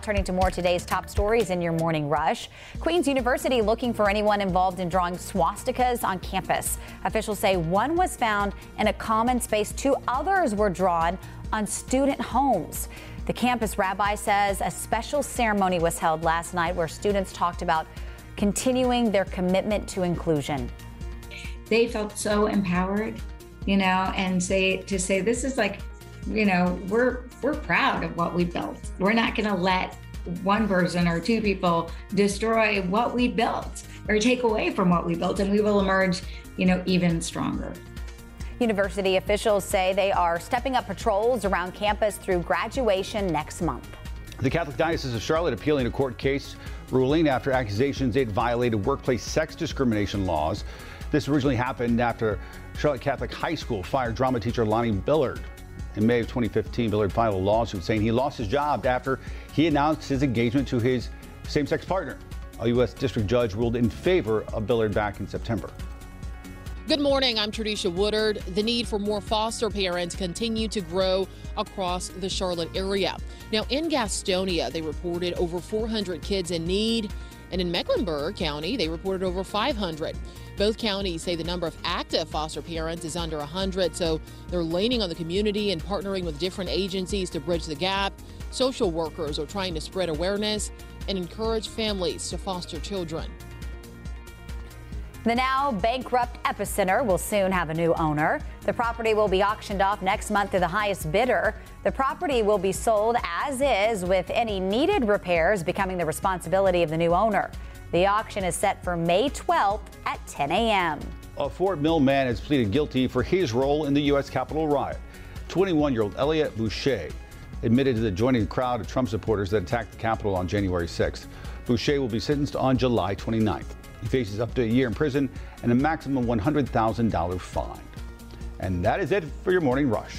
Turning to more today's top stories in your morning rush. Queens University looking for anyone involved in drawing swastikas on campus. Officials say one was found in a common space, two others were drawn on student homes. The campus rabbi says a special ceremony was held last night where students talked about continuing their commitment to inclusion. They felt so empowered, you know, and say to say this is like you know, we're we're proud of what we built. We're not going to let one person or two people destroy what we built or take away from what we built and we will emerge, you know, even stronger. University officials say they are stepping up patrols around campus through graduation next month. The Catholic Diocese of Charlotte appealing a court case ruling after accusations it violated workplace sex discrimination laws. This originally happened after Charlotte Catholic High School fired drama teacher Lonnie Billard. In May of 2015, Billard filed a lawsuit saying he lost his job after he announced his engagement to his same sex partner. A U.S. district judge ruled in favor of Billard back in September. Good morning. I'm Tradisha Woodard. The need for more foster parents continue to grow across the Charlotte area. Now, in Gastonia, they reported over 400 kids in need, and in Mecklenburg County, they reported over 500. Both counties say the number of active foster parents is under 100, so they're leaning on the community and partnering with different agencies to bridge the gap. Social workers are trying to spread awareness and encourage families to foster children. The now bankrupt Epicentre will soon have a new owner. The property will be auctioned off next month to the highest bidder. The property will be sold as is, with any needed repairs becoming the responsibility of the new owner. The auction is set for May 12th at 10 a.m. A Fort Mill man has pleaded guilty for his role in the U.S. Capitol riot. 21 year old Elliot Bishai admitted to the joining crowd of Trump supporters that attacked the Capitol on January 6th. Bishai will be sentenced on July 29th. He faces up to a year in prison and a maximum $100,000 fine. And that is it for your morning rush.